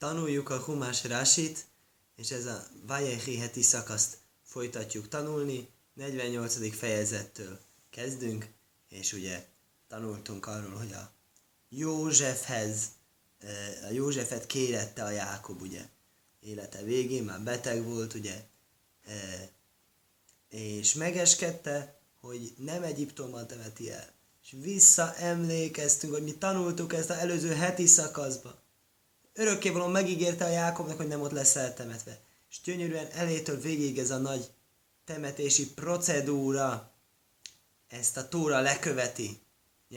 tanuljuk a Humás Rásit, és ez a Vajehi heti szakaszt folytatjuk tanulni. 48. fejezettől kezdünk, és ugye tanultunk arról, hogy a Józsefhez, eh, a Józsefet kérette a Jákob, ugye, élete végén, már beteg volt, ugye, eh, és megeskedte, hogy nem Egyiptomban temeti el. És visszaemlékeztünk, hogy mi tanultuk ezt az előző heti szakaszba. Örökkévaló megígérte a Jákobnak, hogy nem ott lesz eltemetve. És gyönyörűen elétől végig ez a nagy temetési procedúra ezt a tóra leköveti.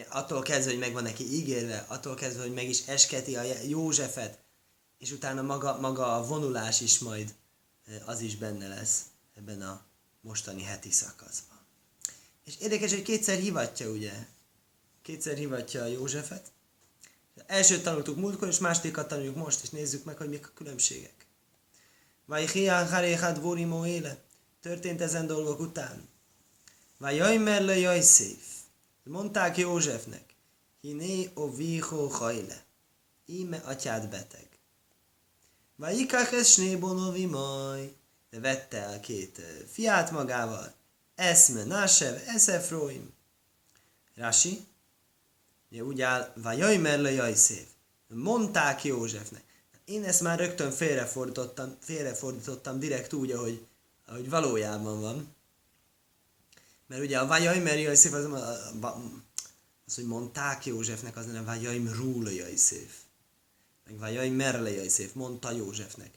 Attól kezdve, hogy meg van neki ígérve, attól kezdve, hogy meg is esketi a Józsefet, és utána maga, maga a vonulás is majd az is benne lesz ebben a mostani heti szakaszban. És érdekes, hogy kétszer hivatja, ugye? Kétszer hivatja a Józsefet. Elsőt tanultuk múltkor, és másodikat tanuljuk most, és nézzük meg, hogy mik a különbségek. Vagy hián haréhát vórimó éle. Történt ezen dolgok után. Vagy jaj merle jaj szép. Mondták Józsefnek. Hiné o viho hajle. Íme atyád beteg. Ikák ez snébonovi maj. De vette el két fiát magával. Eszme Násev, Eszefroim. Rasi, ugye úgy áll, vagy merle jaj szép. Mondták Józsefnek. Én ezt már rögtön félrefordítottam, félrefordítottam direkt úgy, ahogy, ahogy valójában van. Mert ugye a vajaj merle szép az, az, hogy mondták Józsefnek, az lenne vajaj rúle szép. Meg vajaj merle szép, mondta Józsefnek.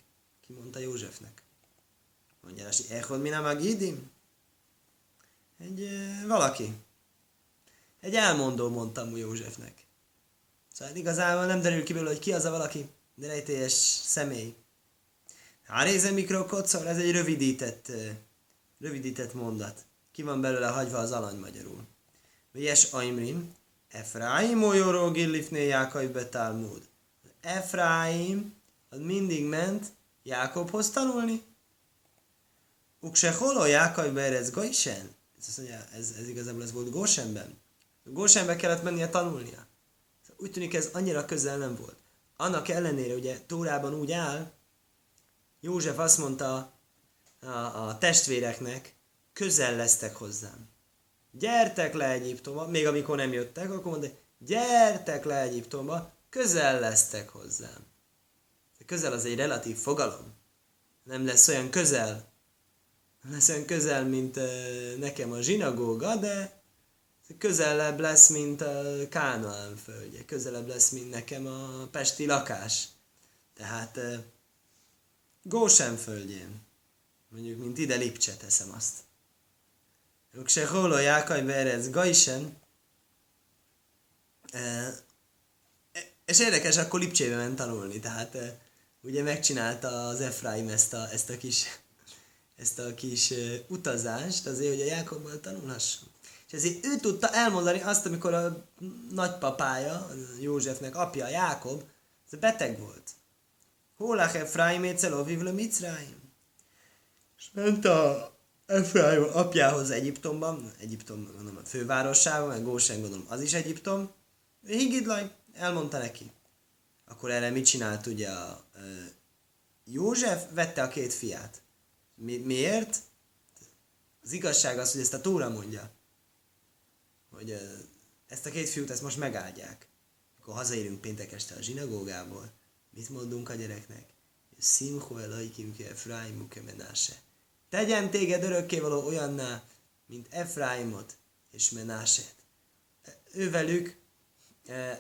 Ki mondta Józsefnek? Mondja Rasi, echod mi nem a gidim? Egy valaki. Egy elmondó mondtam Józsefnek. Szóval igazából nem derül ki belőle, hogy ki az a valaki, de rejtélyes személy. Háréze mikrokocor, ez egy rövidített, rövidített mondat. Ki van belőle hagyva az alany magyarul. Vies Aimrim, Efraim olyoró gillifné Jákai betálmúd. Efraim az mindig ment Jákobhoz tanulni. Ukse holó Jákai berez Gaisen? Ez, mondja, ez, ez igazából ez volt Gósenben. Gósenbe kellett mennie tanulnia. Úgy tűnik ez annyira közel nem volt. Annak ellenére, ugye Tórában úgy áll, József azt mondta a, a testvéreknek, közel lesztek hozzám. Gyertek le Egyiptomba, még amikor nem jöttek, akkor mondta, gyertek le Egyiptomba, közel lesztek hozzám. De közel az egy relatív fogalom. Nem lesz olyan közel, lesz olyan közel, mint nekem a zsinagóga, de közelebb lesz, mint a Kánaán földje, közelebb lesz, mint nekem a pesti lakás. Tehát Gósen földjén, mondjuk, mint ide Lipcse teszem azt. Ők se hóló jákaj verez Gaisen, és érdekes, akkor Lipcsébe ment tanulni, tehát ugye megcsinálta az Efraim ezt a, ezt a kis ezt a kis utazást azért, hogy a Jákobban tanulhasson. És ezért ő tudta elmondani azt, amikor a nagypapája, Józsefnek apja, Jákob, ez beteg volt. Hólach Efraim écel ovivle Micraim. És ment a Efraim apjához Egyiptomban, Egyiptom gondolom a fővárosában, meg Gósen gondolom az is Egyiptom. Higidlaj, elmondta neki. Akkor erre mit csinált ugye a, a József? Vette a két fiát. Mi, miért? Az igazság az, hogy ezt a Tóra mondja, hogy ezt a két fiút ezt most megáldják. Akkor hazaérünk péntek este a zsinagógából, mit mondunk a gyereknek? Simcho elaikim ki Efraimuke menáse. Tegyen téged örökkévaló olyanná, mint Efraimot és Menáset. Ővelük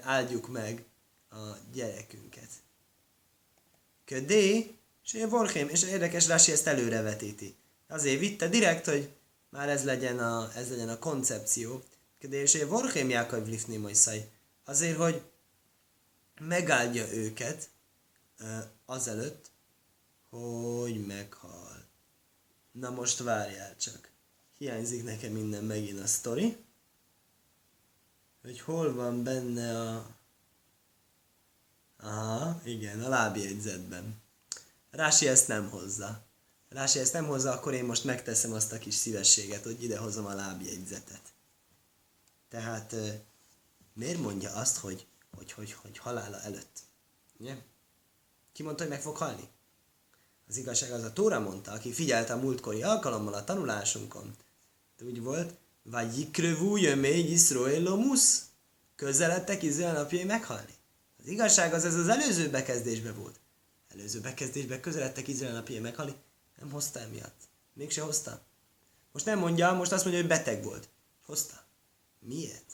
áldjuk meg a gyerekünket. Ködé, és Vorchém, és érdekes, Rasi ezt előrevetíti. Azért vitte direkt, hogy már ez legyen a, ez legyen a koncepció. És Vorchém Jákab Lifni Mojszai. Azért, hogy megáldja őket azelőtt, hogy meghal. Na most várjál csak. Hiányzik nekem minden megint a sztori. Hogy hol van benne a... Aha, igen, a lábjegyzetben. Rási ezt nem hozza. Rási ezt nem hozza, akkor én most megteszem azt a kis szívességet, hogy idehozom a lábjegyzetet. Tehát miért mondja azt, hogy, hogy, hogy, hogy halála előtt? Ugye? Ki mondta, hogy meg fog halni? Az igazság az a Tóra mondta, aki figyelte a múltkori alkalommal a tanulásunkon. De úgy volt, vagy jikrövú jömény Iszroélomusz, közeledtek Izrael napjai meghalni. Az igazság az ez az előző bekezdésben volt. Előző bekezdésben közeledtek Izrael napjai meghalni. Nem hozta emiatt. Mégse hozta. Most nem mondja, most azt mondja, hogy beteg volt. Hozta. Miért?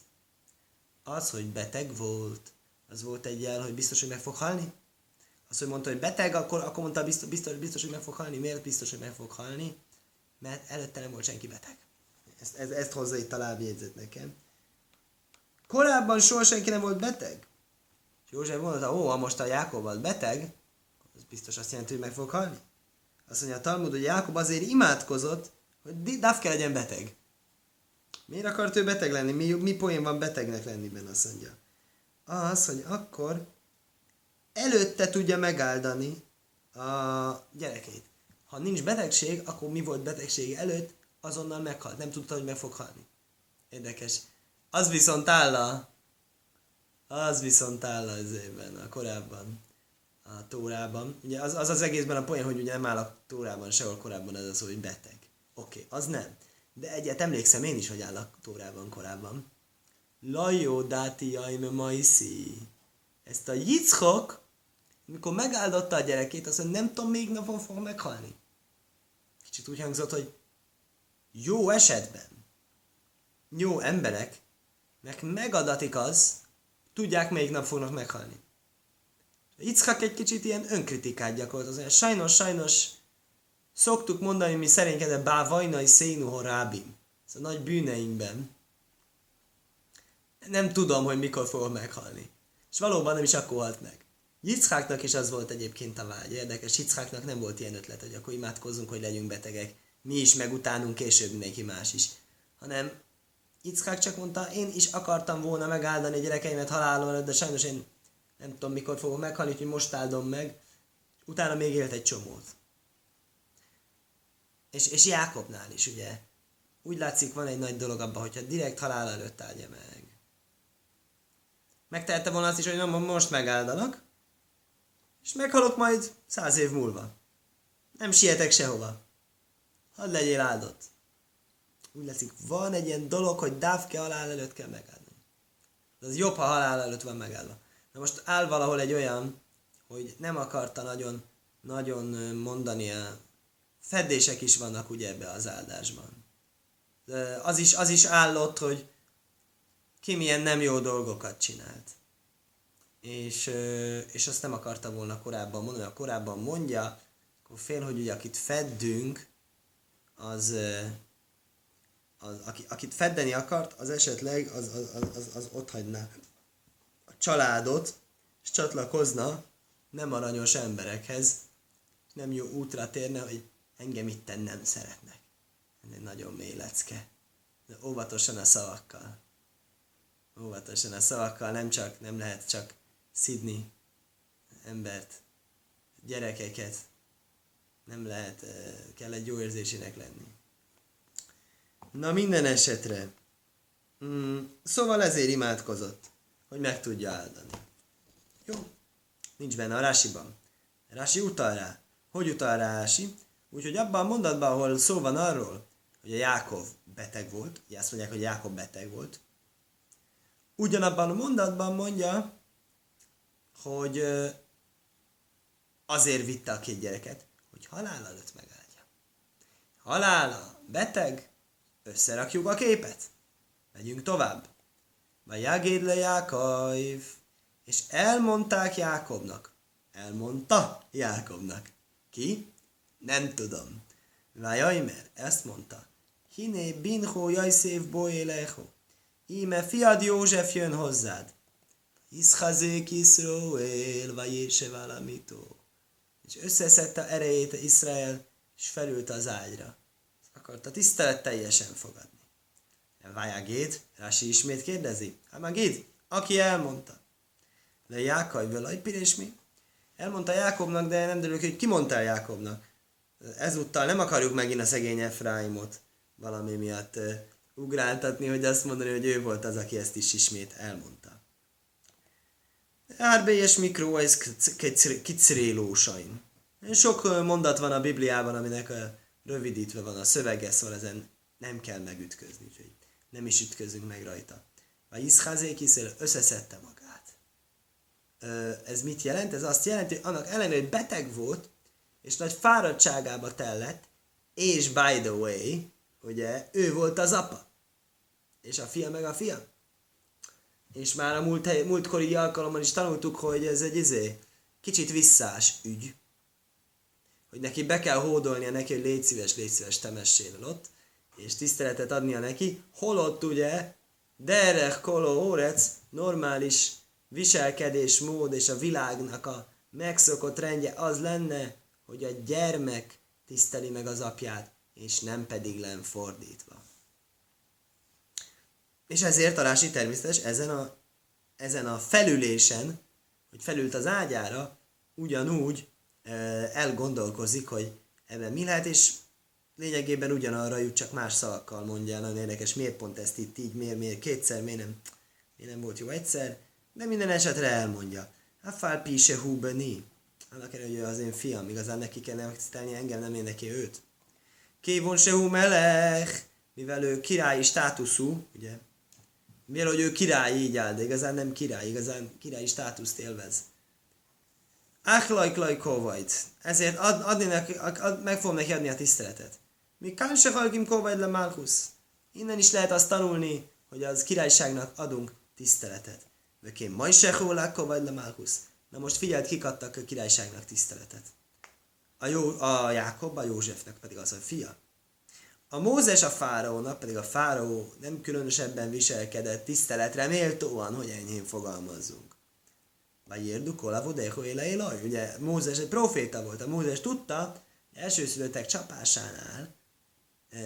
Az, hogy beteg volt, az volt egy jel, hogy biztos, hogy meg fog halni? Az, hogy mondta, hogy beteg, akkor, akkor mondta, biztos, biztos, biztos, hogy meg fog halni. Miért biztos, hogy meg fog halni? Mert előtte nem volt senki beteg. Ezt, ez, ezt hozza itt a lábjegyzet nekem. Korábban soha senki nem volt beteg. És József mondta, ó, ha most a Jákob volt beteg, az biztos azt jelenti, hogy meg fog halni. Azt mondja a Talmud, hogy Jákob azért imádkozott, hogy Dafke legyen beteg. Miért akart ő beteg lenni? Mi, mi poén van betegnek lenni benne, azt mondja. Az, hogy akkor előtte tudja megáldani a gyerekét. Ha nincs betegség, akkor mi volt betegség előtt, azonnal meghalt. Nem tudta, hogy meg fog halni. Érdekes. Az viszont áll a, az viszont áll az évben, a korábban, a tórában. Ugye az, az az egészben a poén, hogy ugye nem áll a tórában sehol korábban ez az, hogy beteg. Oké, okay, az nem. De egyet emlékszem én is, hogy áll a tórában korábban. Lajó dáti jaime maiszi. Ezt a Yitzchok, mikor megáldotta a gyerekét, azt mondja, nem tudom, még napon fog meghalni. Kicsit úgy hangzott, hogy jó esetben jó emberek, meg megadatik az, tudják, melyik nap fognak meghalni. Ickak egy kicsit ilyen önkritikát gyakorolt, azért sajnos, sajnos szoktuk mondani, mi szerénykedve bá vajnai szénu rábim. Ez a nagy bűneinkben. Nem tudom, hogy mikor fogok meghalni. És valóban nem is akkor halt meg. Yitzháknak is az volt egyébként a vágy. Érdekes, Yitzháknak nem volt ilyen ötlet, hogy akkor imádkozzunk, hogy legyünk betegek. Mi is, meg utánunk később mindenki más is. Hanem Yitzhak csak mondta, én is akartam volna megáldani a gyerekeimet halálom előtt, de sajnos én nem tudom mikor fogom meghalni, hogy most áldom meg. Utána még élt egy csomót. És, és Jákobnál is, ugye, úgy látszik, van egy nagy dolog abban, hogyha direkt halál előtt áldja meg. Megtehette volna azt is, hogy nem most megáldanak, és meghalok majd száz év múlva. Nem sietek sehova. Hadd legyél áldott. Úgy látszik, van egy ilyen dolog, hogy dávke halál előtt kell megállni. Az jobb, ha halál előtt van megállva. Na most áll valahol egy olyan, hogy nem akarta nagyon, nagyon mondani a fedések is vannak ugye ebbe az áldásban. Az is, az is állott, hogy ki milyen nem jó dolgokat csinált. És, és azt nem akarta volna korábban mondani, ha korábban mondja, akkor fél, hogy ugye akit feddünk, az, az aki, akit feddeni akart, az esetleg az, az, az, az ott hagyná a családot, és csatlakozna nem aranyos emberekhez, nem jó útra térne, hogy engem itt nem szeretnek. Ez nagyon mély lecke. De óvatosan a szavakkal. Óvatosan a szavakkal, nem csak, nem lehet csak szidni embert, gyerekeket. Nem lehet, eh, kell egy jó érzésének lenni. Na minden esetre. Mm, szóval ezért imádkozott, hogy meg tudja áldani. Jó. Nincs benne a Rásiban. Rási utal rá. Hogy utal rá Rási? Úgyhogy abban a mondatban, ahol szó van arról, hogy a Jákov beteg volt, ugye azt mondják, hogy Jákob beteg volt, ugyanabban a mondatban mondja, hogy azért vitte a két gyereket, hogy halál előtt megáldja. Halála, beteg, összerakjuk a képet. Megyünk tovább. Vagy Jagéd le Jákaiv. És elmondták Jákobnak. Elmondta Jákobnak. Ki? Nem tudom. Vajajmer, ezt mondta. Hiné binhó jajszév boéleho. Íme fiad József jön hozzád. Iszhazék Iszróél, vagy ése valamitó. És összeszedte erejét Izrael, és felült az ágyra akarta tisztelet teljesen fogadni. Vájágéd, Rási ismét kérdezi. Magid, aki elmondta. De Jákaj velaj és mi? Elmondta Jákobnak, de nem derül hogy ki mondta Jákobnak. Ezúttal nem akarjuk megint a szegény Efraimot valami miatt ugráltatni, hogy azt mondani, hogy ő volt az, aki ezt is ismét elmondta. Árbe és mikro, ez kicrélósain. Sok mondat van a Bibliában, aminek rövidítve van a szövege, szóval ezen nem kell megütközni, úgyhogy nem is ütközünk meg rajta. Vagy Iszházék hiszél összeszedte magát. Ez mit jelent? Ez azt jelenti, hogy annak ellenére, hogy beteg volt, és nagy fáradtságába tellett, és by the way, ugye, ő volt az apa. És a fia meg a fia. És már a múlt, múltkori alkalommal is tanultuk, hogy ez egy izé, kicsit visszás ügy. Hogy neki be kell hódolnia neki, hogy légy szíves, légy szíves, temessél ott, és tiszteletet adnia neki, holott ugye, derech kolo órec, normális viselkedés mód és a világnak a megszokott rendje az lenne, hogy a gyermek tiszteli meg az apját, és nem pedig len fordítva. És ezért a Rási természetes ezen a, ezen a felülésen, hogy felült az ágyára, ugyanúgy elgondolkozik, hogy ebben mi lehet, és lényegében ugyanarra jut, csak más szavakkal mondja el, nagyon érdekes, miért pont ezt itt így, miért, miért kétszer, miért nem, miért nem volt jó egyszer, de minden esetre elmondja. Hafál pise hubeni. Annak ellenére, hogy az én fiam, igazán neki kell megtisztelni, engem nem én neki őt. Kévon sehu melech, mivel ő királyi státuszú, ugye, mivel hogy ő király így áll, de igazán nem király, igazán királyi státuszt élvez. Achlajklaj kovajt. Ezért ad, adni neki, ad, meg fogom neki adni a tiszteletet. Mi kán se halkim kovajt le Malkusz. Innen is lehet azt tanulni, hogy az királyságnak adunk tiszteletet. Vökén majd se kovajt le Malkusz. Na most figyeld, kik adtak a királyságnak tiszteletet. A, Jó, a Jákob, a Józsefnek pedig az a fia. A Mózes a fáraónak, pedig a fáraó nem különösebben viselkedett tiszteletre méltóan, hogy enyhén fogalmazzunk. Vagy érduk olavodého éle Ugye Mózes egy proféta volt. A Mózes tudta, elsőszülöttek csapásánál e,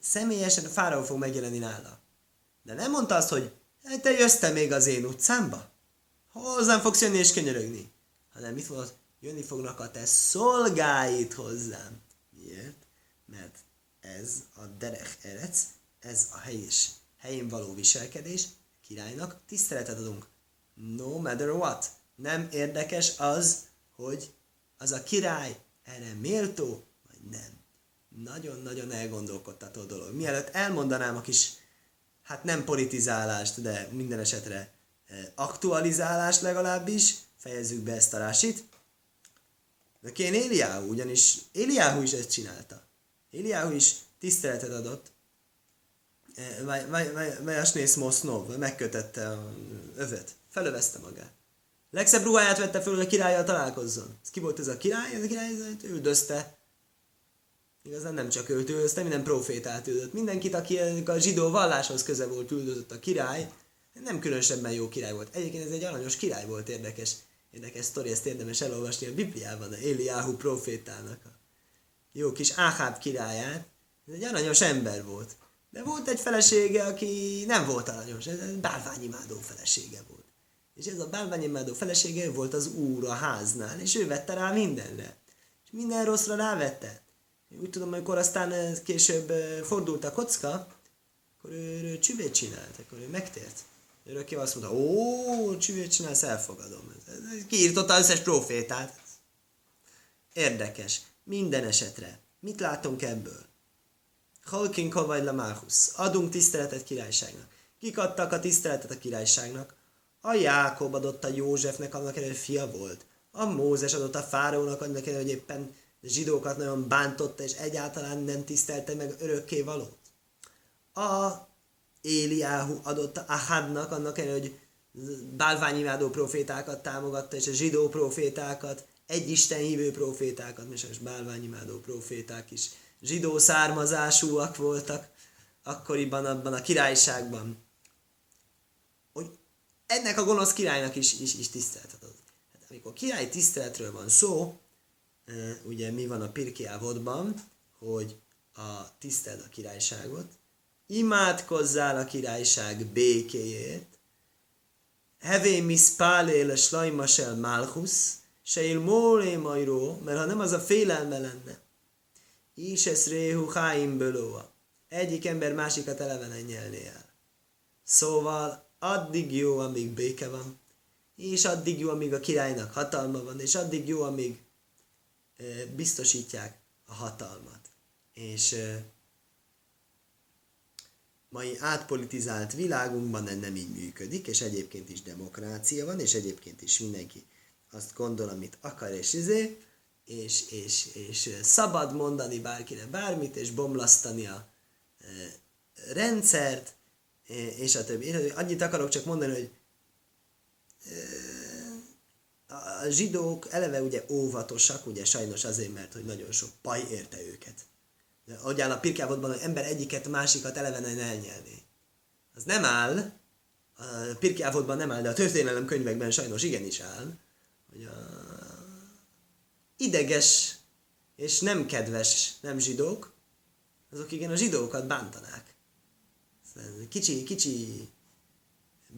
személyesen a fáraó fog megjelenni nála. De nem mondta azt, hogy te jössz te még az én utcámba? Hozzám fogsz jönni és könyörögni. Hanem mit mondod? Jönni fognak a te szolgáid hozzám. Miért? Mert ez a derech erec, ez a helyes, helyén való viselkedés, királynak tiszteletet adunk. No matter what. Nem érdekes az, hogy az a király erre méltó, vagy nem. Nagyon-nagyon elgondolkodtató dolog. Mielőtt elmondanám a kis, hát nem politizálást, de minden esetre aktualizálást legalábbis, fejezzük be ezt a rásit. De kén Éliáhu, ugyanis Éliáhu is ezt csinálta. Éliáhu is tiszteletet adott, Vajasnész Mosznov, megkötette a övet, felövezte magát. Legszebb ruháját vette föl, hogy a királlyal találkozzon. Ez ki volt ez a király? Ez a király üldözte. Igazán nem csak őt üldözte, minden profétát üldött. Mindenkit, aki a zsidó valláshoz köze volt, üldözött a király. Nem különösebben jó király volt. Egyébként ez egy aranyos király volt, érdekes. Érdekes sztori, ezt érdemes elolvasni a Bibliában, a Eliáhu profétának a jó kis Áháb királyát. Ez egy aranyos ember volt. De volt egy felesége, aki nem volt aranyos, ez egy bálványimádó felesége volt. És ez a bálványimádó felesége volt az úr a háznál, és ő vette rá mindenre. És minden rosszra rávette. Úgy tudom, amikor aztán később fordult a kocka, akkor ő, ő csüvét csinált, akkor ő megtért. Örökké azt mondta, ó, csüvét csinálsz, elfogadom. Kiírtotta összes profétát. Érdekes. Minden esetre. Mit látunk ebből? Halkin kavaj lamáhusz. Adunk tiszteletet királyságnak. Kik adtak a tiszteletet a királyságnak? A Jákob adott a Józsefnek, annak ellenére fia volt. A Mózes adott a fáraónak, annak ellenére, hogy éppen zsidókat nagyon bántotta, és egyáltalán nem tisztelte meg örökké valót. A Éliáhu adott Ahadnak, annak ellenére, hogy bálványimádó profétákat támogatta, és a zsidó profétákat, egy Isten hívő profétákat, és bálványimádó proféták is zsidó származásúak voltak akkoriban abban a királyságban. Hogy ennek a gonosz királynak is, is, is tisztelt adott. Hát, amikor király tiszteletről van szó, ugye mi van a Pirkiávodban, hogy a tiszteld a királyságot, imádkozzál a királyság békéjét, hevé miszpálél a slajmasel malchus, se il mólé majró, mert ha nem az a félelme lenne, Ises réhu háim. Egyik ember másikat elevenen nyelni el. Szóval addig jó, amíg béke van. és addig jó, amíg a királynak hatalma van, és addig jó, amíg biztosítják a hatalmat. És mai átpolitizált világunkban ez nem így működik, és egyébként is demokrácia van, és egyébként is mindenki azt gondol, amit akar, és izé, és, és, és szabad mondani bárkire bármit, és bomlasztani a e, rendszert, és a többi. Én annyit akarok csak mondani, hogy e, a zsidók eleve ugye óvatosak, ugye sajnos azért, mert hogy nagyon sok paj érte őket. De ahogy áll a pirkávodban, hogy ember egyiket, másikat elevenen elnyelni. Az nem áll, a pirkávodban nem áll, de a történelem könyvekben sajnos igenis áll, hogy a ideges és nem kedves nem zsidók, azok igen a zsidókat bántanák. Kicsi, kicsi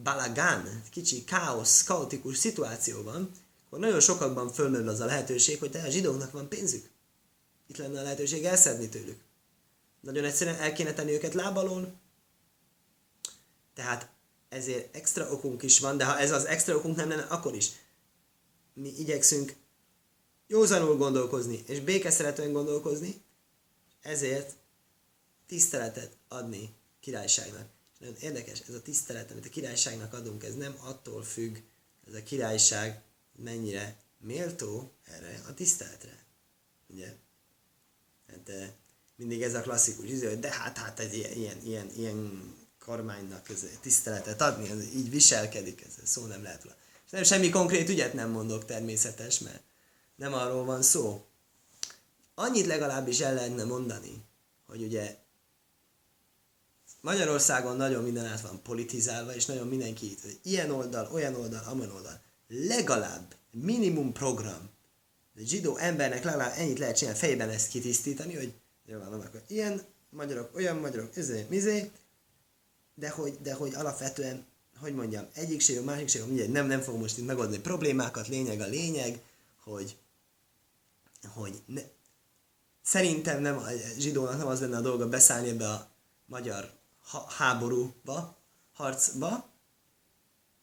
balagán, kicsi káosz, kaotikus szituációban, akkor nagyon sokakban fölmerül az a lehetőség, hogy de a zsidóknak van pénzük. Itt lenne a lehetőség elszedni tőlük. Nagyon egyszerűen el kéne tenni őket lábalón. Tehát ezért extra okunk is van, de ha ez az extra okunk nem lenne, akkor is. Mi igyekszünk józanul gondolkozni, és békeszeretően gondolkozni, ezért tiszteletet adni királyságnak. Nagyon érdekes, ez a tisztelet, amit a királyságnak adunk, ez nem attól függ, ez a királyság mennyire méltó erre a tiszteletre. Ugye? Hát mindig ez a klasszikus izé, hogy de hát, hát egy ilyen, ilyen, ilyen, kormánynak ez tiszteletet adni, ez így viselkedik, ez szó nem lehet. És nem semmi konkrét ügyet nem mondok természetes, mert nem arról van szó. Annyit legalábbis el lehetne mondani, hogy ugye Magyarországon nagyon minden át van politizálva, és nagyon mindenki itt, ilyen oldal, olyan oldal, amolyan oldal. Legalább minimum program. Egy zsidó embernek legalább ennyit lehet csinálni fejben ezt kitisztítani, hogy jó, vannak ilyen magyarok, olyan magyarok, ezért, mizé, de hogy, de hogy alapvetően, hogy mondjam, egyik se jó, másik se jó, mindegy, nem, nem fog most itt megoldani problémákat, lényeg a lényeg, hogy hogy ne, szerintem nem, a zsidónak nem az lenne a dolga beszállni ebbe a magyar ha, háborúba, harcba,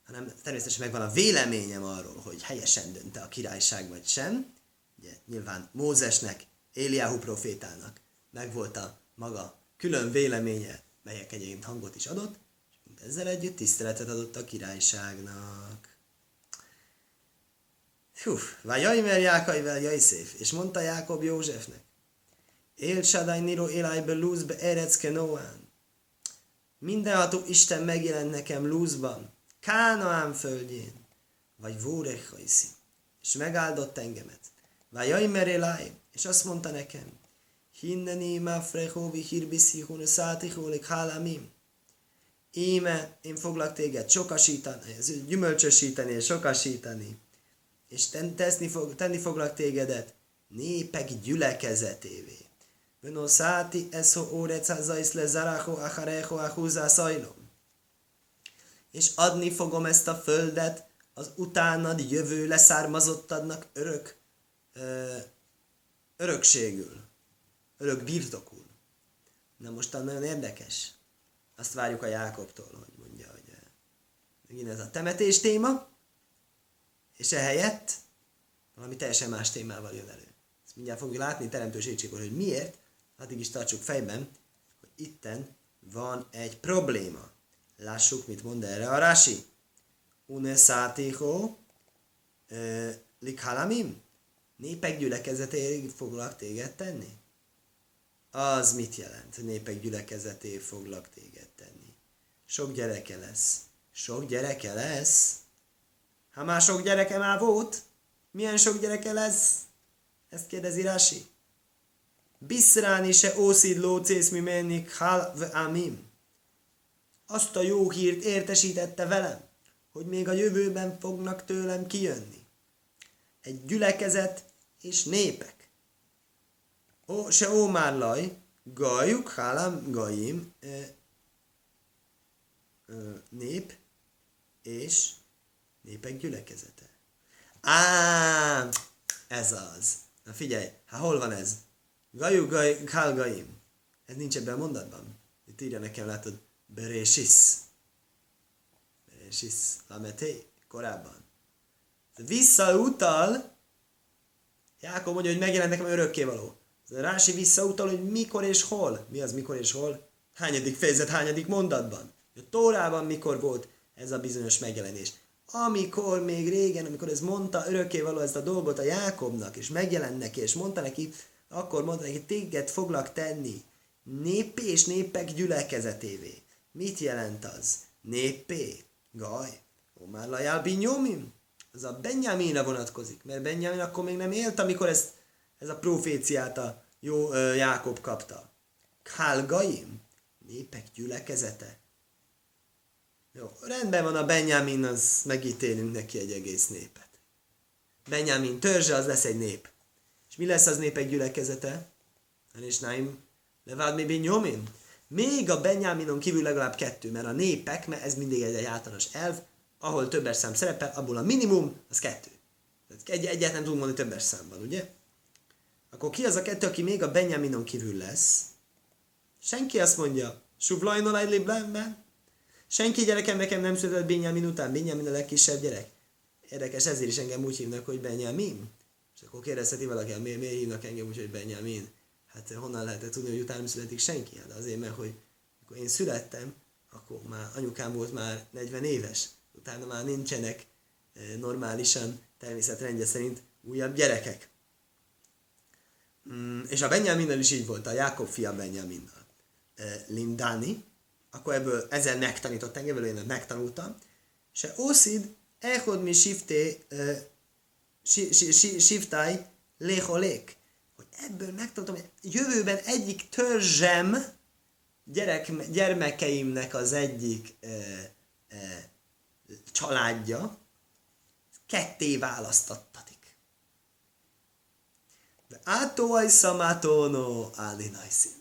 hanem természetesen megvan a véleményem arról, hogy helyesen dönte a királyság vagy sem. Ugye nyilván Mózesnek, Éliáhu profétának megvolt a maga külön véleménye, melyek egyébként hangot is adott, és ezzel együtt tiszteletet adott a királyságnak. Hú, Vajajmer Jákaivel Jajszéf, és mondta Jákob Józsefnek, Él Sadai Niro Élajbe Lúzbe Erecke Noán. Mindenható Isten megjelent nekem Lúzban, Kánaán földjén, vagy Vórechajszi, és megáldott engemet. Vajajmer Élaj, és azt mondta nekem, Hinneni ma frehovi hirbiszi hun szátiholik hálamim. Íme, én foglak téged sokasítani, gyümölcsösíteni és sokasítani és tenni, fog, tenni foglak tégedet népek gyülekezetévé. Venoszáti eszho óreca zajsz le zaracho acharecho achúzá szajlom. És adni fogom ezt a földet az utánad jövő leszármazottadnak örök, örökségül, örök birtokul. Na most nagyon érdekes. Azt várjuk a Jákobtól, hogy mondja, hogy megint ez a temetés téma, és ehelyett valami teljesen más témával jön elő. Ezt mindjárt fogjuk látni teremtős hogy miért, addig is tartsuk fejben, hogy itten van egy probléma. Lássuk, mit mond erre a Rási. Une szátého likhalamim? Népek gyülekezetéig foglak téged tenni? Az mit jelent, népek gyülekezeté foglak téged tenni? Sok gyereke lesz. Sok gyereke lesz? Ha már sok gyereke már volt, milyen sok gyereke lesz? Ezt kérdezi Rási. Biszráni se ószid lócész mi mennik hál amim. Azt a jó hírt értesítette velem, hogy még a jövőben fognak tőlem kijönni. Egy gyülekezet és népek. Ó, se ó már laj, gajuk, hálam, gajim, nép és Népek gyülekezete. Á, ez az. Na figyelj, hát hol van ez? Gajú, gaj, kálgaim. Ez nincs ebben a mondatban. Itt írja nekem, látod, Berésis. Berésis, lameté, korábban. Visszautal, Jákob mondja, hogy megjelent nekem örökkévaló. Rási visszautal, hogy mikor és hol. Mi az mikor és hol? Hányadik fejezet, hányadik mondatban? A Tórában mikor volt ez a bizonyos megjelenés? Amikor még régen, amikor ez mondta örökkévaló ezt a dolgot a Jákobnak, és megjelent neki, és mondta neki, akkor mondta neki, téged foglak tenni néppé és népek gyülekezetévé. Mit jelent az? Néppé? Gaj. Omar lajál binyomim? Az a Benjaminra vonatkozik, mert Benjamin akkor még nem élt, amikor ezt, ez a proféciát a jó ö, Jákob kapta. Kálgaim? Népek gyülekezete? Jó, rendben van a Benjamin, az megítélünk neki egy egész népet. Benjamin törzse, az lesz egy nép. És mi lesz az népek gyülekezete? És Naim levád mi Benjamin? Még a Benjaminon kívül legalább kettő, mert a népek, mert ez mindig egy, egy általános elv, ahol többes szám szerepel, abból a minimum az kettő. Tehát egy, egyet nem tudunk mondani többes számban, ugye? Akkor ki az a kettő, aki még a Benjaminon kívül lesz? Senki azt mondja, Suvlajnol egy Senki gyerekem nekem nem született Benjamin után, Benjamin a legkisebb gyerek. Érdekes, ezért is engem úgy hívnak, hogy Benjamin. És akkor kérdezheti valaki, miért, miért hívnak engem úgy, hogy Benjamin? Hát honnan lehetett tudni, hogy utána születik senki? Hát azért, mert hogy amikor én születtem, akkor már anyukám volt már 40 éves. Utána már nincsenek eh, normálisan, természetrendje szerint újabb gyerekek. Mm, és a Benjaminnal is így volt, a Jákob fia Benjaminnal. Eh, Lindani, akkor ebből ezzel megtanított engem, ebből én megtanultam. Se ószid, ehod mi shifté, shiftáj, léholék. Hogy ebből megtanultam, hogy jövőben egyik törzsem gyerek, gyermekeimnek az egyik e, e, családja ketté választattatik. De átóaj szamátónó álinajszín.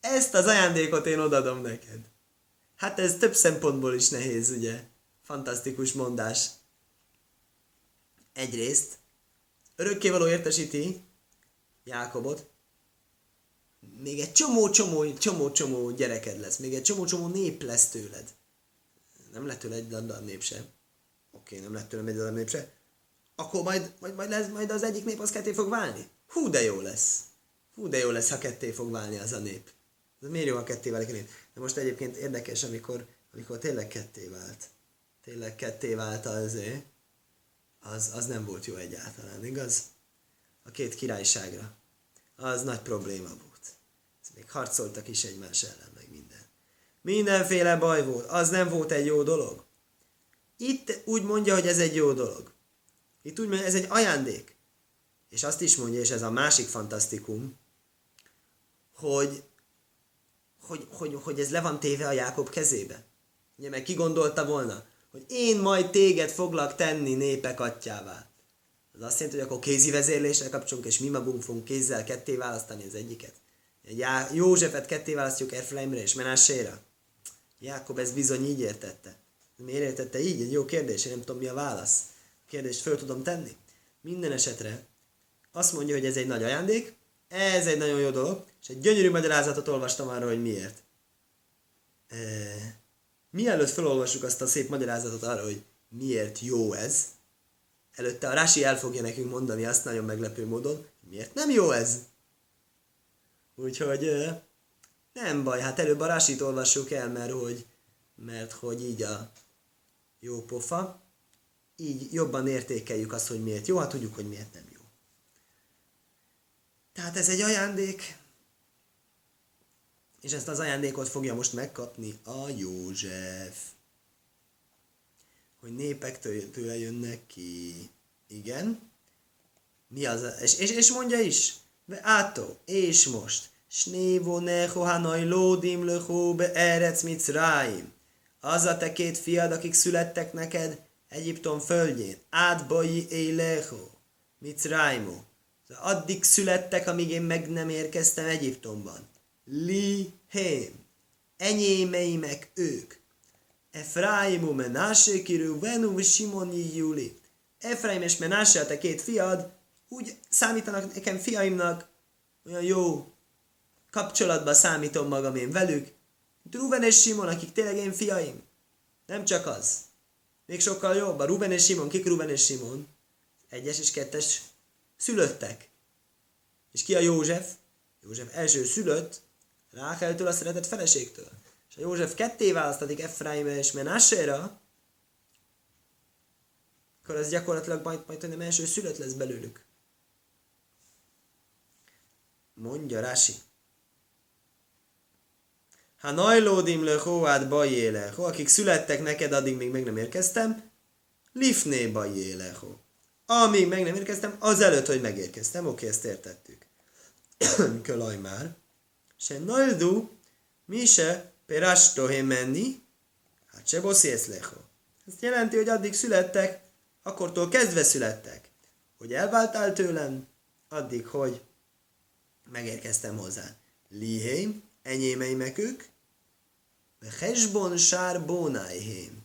Ezt az ajándékot én odadom neked. Hát ez több szempontból is nehéz, ugye? Fantasztikus mondás. Egyrészt, örökkévaló értesíti Jákobot, még egy csomó-csomó, csomó-csomó gyereked lesz, még egy csomó-csomó nép lesz tőled. Nem lett tőle egy darab nép se. Oké, nem lett tőle egy darab nép se. Akkor majd, majd, majd, lesz, majd az egyik nép az ketté fog válni. Hú, de jó lesz. Hú, de jó lesz, ha ketté fog válni az a nép. Ez miért jó, ha ketté válik a nép? De most egyébként érdekes, amikor, amikor tényleg ketté vált. Tényleg ketté vált az, az, az nem volt jó egyáltalán, igaz? A két királyságra. Az nagy probléma volt. Még harcoltak is egymás ellen. Mindenféle baj volt. Az nem volt egy jó dolog. Itt úgy mondja, hogy ez egy jó dolog. Itt úgy mondja, ez egy ajándék. És azt is mondja, és ez a másik fantasztikum, hogy hogy, hogy, hogy ez le van téve a Jákob kezébe. Ugye, meg ki gondolta volna, hogy én majd téged foglak tenni népek atyává. Az azt jelenti, hogy akkor kézi vezérlésre kapcsolunk, és mi magunk fogunk kézzel ketté választani az egyiket. Egy Józsefet ketté választjuk Efraimre és Menásére. Jákob ez bizony így értette. Miért értette így? Egy jó kérdés, én nem tudom mi a válasz. Kérdést föl tudom tenni. Minden esetre azt mondja, hogy ez egy nagy ajándék, ez egy nagyon jó dolog, és egy gyönyörű magyarázatot olvastam arra, hogy miért. E, mielőtt felolvassuk azt a szép magyarázatot arra, hogy miért jó ez, előtte a Rási el fogja nekünk mondani azt nagyon meglepő módon, miért nem jó ez. Úgyhogy nem baj, hát előbb a Rásit olvassuk el, mert hogy, mert hogy így a jó pofa, így jobban értékeljük azt, hogy miért jó, hát tudjuk, hogy miért nem jó. Tehát ez egy ajándék, és ezt az ajándékot fogja most megkapni a József. Hogy népek tőle jönnek ki. Igen. Mi az? És, és, és mondja is. Átó. És most. Snévo neho hanaj lódim leho be erec micráim. Az a te két fiad, akik születtek neked Egyiptom földjén. Átbai éleho. Micráimó addig születtek, amíg én meg nem érkeztem Egyiptomban. Li hém. Enyémeimek ők. Efraimu Menashe kirú Venu Simoni Juli. Efraim és Menashe, a te két fiad, úgy számítanak nekem fiaimnak, olyan jó kapcsolatban számítom magam én velük. Druven és Simon, akik tényleg én fiaim. Nem csak az. még sokkal jobb. A Ruben és Simon, kik Ruben és Simon? Egyes és kettes szülöttek. És ki a József? József első szülött Rákeltől a szeretett feleségtől. És a József ketté választatik Efraim és Menásera, akkor ez gyakorlatilag majd, majd nem első szülött lesz belőlük. Mondja Rási. Ha najlódim le hóát bajéle, akik születtek neked, addig még meg nem érkeztem, lifné bajéle, Amíg meg nem érkeztem, azelőtt, hogy megérkeztem. Oké, ezt értettük. Kölaj már. Se najldu, mi se perasto menni, hát se boszész leho. Ez jelenti, hogy addig születtek, akkortól kezdve születtek. Hogy elváltál tőlem, addig, hogy megérkeztem hozzá. Liheim, enyémeimek ők, Hesbon sár bónájhém.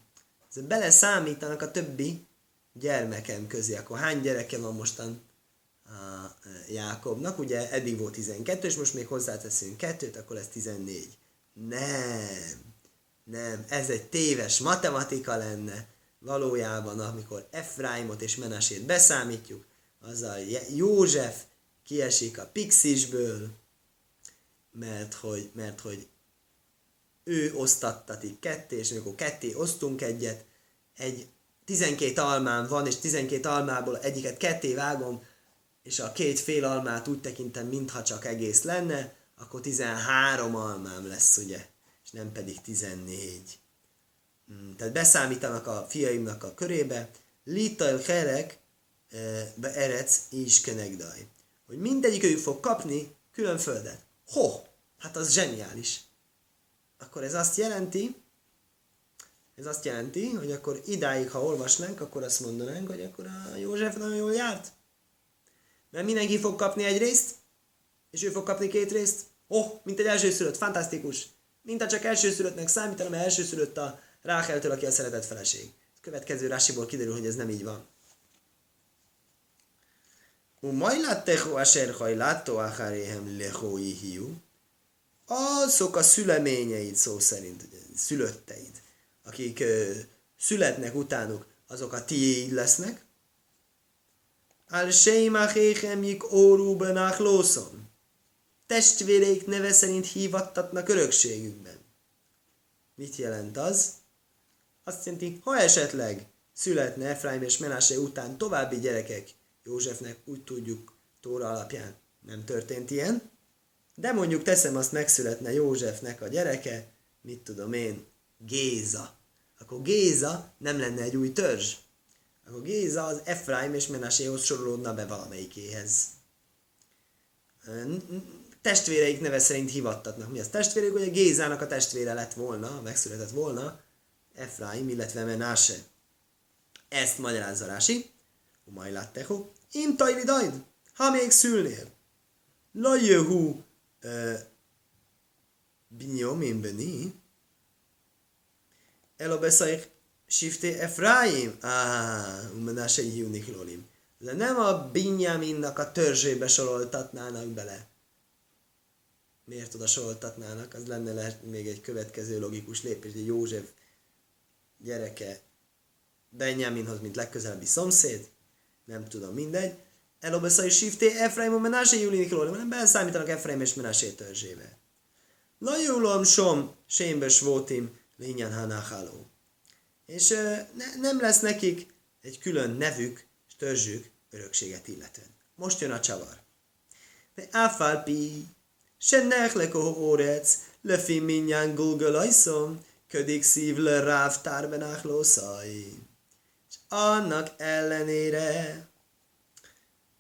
Ez bele számítanak a többi gyermekem közé. Akkor hány gyereke van mostan a Jákobnak? Ugye eddig volt 12, és most még hozzáteszünk kettőt, akkor lesz 14. Nem, nem, ez egy téves matematika lenne. Valójában, amikor Efraimot és Menasét beszámítjuk, azzal József kiesik a Pixisből, mert hogy, mert hogy ő osztattatik ketté, és amikor ketté osztunk egyet, egy 12 almám van, és 12 almából egyiket ketté vágom, és a két fél almát úgy tekintem, mintha csak egész lenne, akkor 13 almám lesz, ugye, és nem pedig 14. Hmm, tehát beszámítanak a fiaimnak a körébe, Lital Herek eh, be erec is kenegdaj. Hogy mindegyik őjük fog kapni külön földet. Ho! Hát az zseniális akkor ez azt jelenti, ez azt jelenti, hogy akkor idáig, ha olvasnánk, akkor azt mondanánk, hogy akkor a József nagyon jól járt. Mert mindenki fog kapni egy részt, és ő fog kapni két részt. Oh, mint egy elsőszülött, fantasztikus. Mint a csak elsőszülöttnek számítanom, mert elsőszülött a Rákeltől, aki a szeretett feleség. A következő rásiból kiderül, hogy ez nem így van. Umajlattehu asher hajlatto acharéhem lehói hiú azok a szüleményeid szó szerint, ugye, szülötteid, akik ö, születnek utánuk, azok a tiéd lesznek. Al Seimachéchem jik órubenach lószom. Testvéreik neve szerint hívattatnak örökségükben. Mit jelent az? Azt jelenti, ha esetleg születne Efraim és Menasé után további gyerekek, Józsefnek úgy tudjuk Tóra alapján nem történt ilyen, de mondjuk teszem azt megszületne Józsefnek a gyereke, mit tudom én, Géza. Akkor Géza nem lenne egy új törzs. Akkor Géza az Efraim és Menaséhoz sorolódna be valamelyikéhez. Testvéreik neve szerint hivattatnak. Mi az testvéreik? Ugye Gézának a testvére lett volna, megszületett volna, Efraim, illetve Menase. Ezt magyarázza Rási. Umaj láttehu. Im tajvidajd, ha még szülnél. Lajöhu Binyomin beni, Elo beszajk Sifté Efraim, ah, Umenase Ihu Niklolim. De nem a Binyaminnak a törzsébe soroltatnának bele. Miért oda soroltatnának? Az lenne lehet még egy következő logikus lépés, hogy József gyereke Benjaminhoz, mint legközelebbi szomszéd, nem tudom, mindegy. Elobeszai Sifté Efraim a Menásé Julinik Lólim, hanem beleszámítanak Efraim és Menásé törzsébe. Lajulom som sémbes voltim lényen hanacháló. És ne, nem lesz nekik egy külön nevük és törzsük örökséget illetően. Most jön a csavar. De áfálpi, se nechleko órec, lefi minnyán gulgalajszom, ködik szív le ráv tárbenák lószai. És annak ellenére,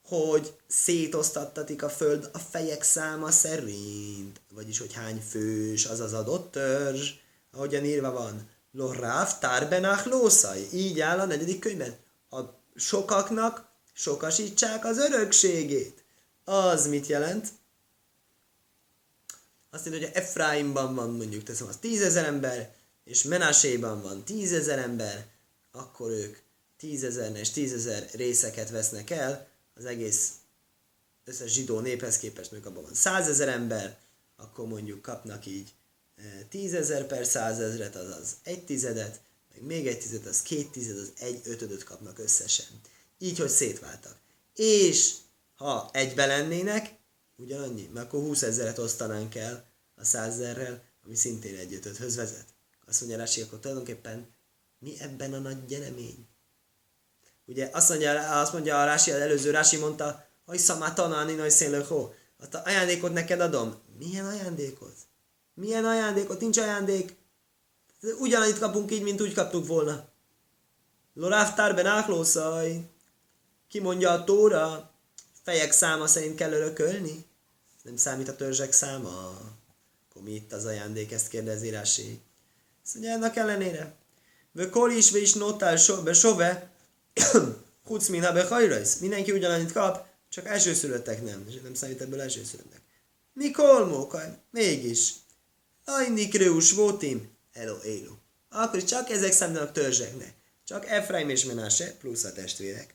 hogy szétosztattatik a föld a fejek száma szerint, vagyis hogy hány fős az az adott törzs, ahogyan írva van. Lorráv tárbenach lószai. Így áll a negyedik könyvben. A sokaknak sokasítsák az örökségét. Az mit jelent? Azt mondja, hogy Efraimban van mondjuk, teszem az tízezer ember, és Menaséban van tízezer ember, akkor ők tízezer és tízezer részeket vesznek el, az egész összes zsidó néphez képest, mondjuk abban van százezer ember, akkor mondjuk kapnak így e, tízezer per százezret, azaz egy tizedet, meg még egy tized, az két tized, az egy ötödöt kapnak összesen. Így, hogy szétváltak. És ha egybe lennének, ugyanannyi, mert akkor 20 ezeret osztanánk el a százezerrel, ami szintén egy ötödhöz vezet. Azt mondja Rási, akkor tulajdonképpen mi ebben a nagy gyeremény? Ugye azt mondja, azt mondja a Rási, az előző Rási mondta, hogy szamá tanáni nagy szélőhó. A ajándékot neked adom. Milyen ajándékot? Milyen ajándékot? Nincs ajándék. Ugyanannyit kapunk így, mint úgy kaptuk volna. Loráftár ben áklószaj. Ki mondja a tóra? Fejek száma szerint kell örökölni? Nem számít a törzsek száma? Akkor mi itt az ajándék? Ezt kérdezi Rási. Azt mondja, ennek ellenére. Vökol is, is notál sove, Huc min habe Mindenki ugyanannyit kap, csak elsőszülöttek nem. És nem számít ebből elsőszülöttek. Mikol mókaj? Mégis. Ajni kreus votim. Elo élu. Akkor csak ezek számítanak törzseknek. Csak Efraim és Menase plusz a testvérek.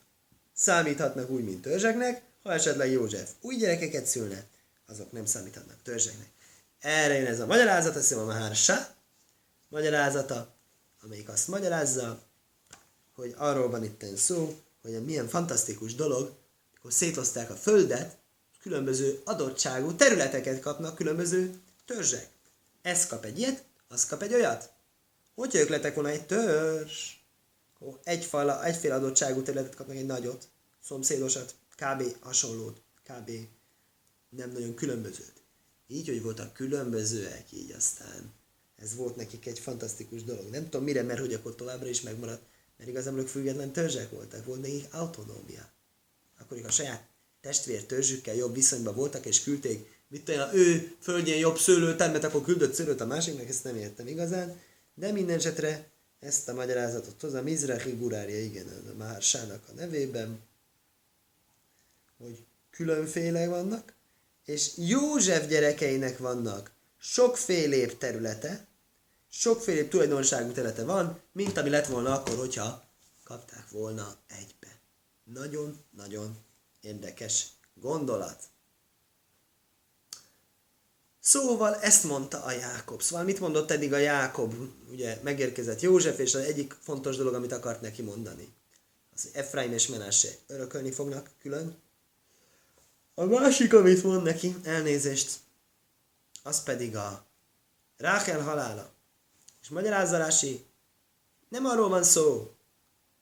Számíthatnak úgy, mint törzseknek, ha esetleg József új gyerekeket szülne, azok nem számíthatnak törzseknek. Erre jön ez a magyarázat, a Mahársa magyarázata, amelyik azt magyarázza, hogy arról van itt szó, hogy milyen fantasztikus dolog, hogy szétozták a földet, különböző adottságú területeket kapnak különböző törzsek. Ez kap egy ilyet, az kap egy olyat. Hogyha ők lettek volna egy törzs, egyféle, egyféle adottságú területet kapnak egy nagyot, szomszédosat, kb. hasonlót, kb. nem nagyon különbözőt. Így, hogy voltak különbözőek, így aztán ez volt nekik egy fantasztikus dolog. Nem tudom mire, mert hogy akkor továbbra is megmaradt mert igazából ők független törzsek voltak, volt nekik autonómia. Akkor a saját testvér törzsükkel jobb viszonyban voltak, és küldték, mit tudom, ő földjén jobb szőlőtermet, akkor küldött szőlőt a másiknak, ezt nem értem igazán, de minden esetre ezt a magyarázatot hoz a Mizrahi Gurária, igen, a Mársának a nevében, hogy különféle vannak, és József gyerekeinek vannak sokfélébb területe, sokféle tulajdonságú területe van, mint ami lett volna akkor, hogyha kapták volna egybe. Nagyon-nagyon érdekes gondolat. Szóval ezt mondta a Jákob. Szóval mit mondott eddig a Jákob? Ugye megérkezett József, és az egyik fontos dolog, amit akart neki mondani. Az Efraim és Menase örökölni fognak külön. A másik, amit mond neki, elnézést, az pedig a Rákel halála. És magyarázzalási, nem arról van szó,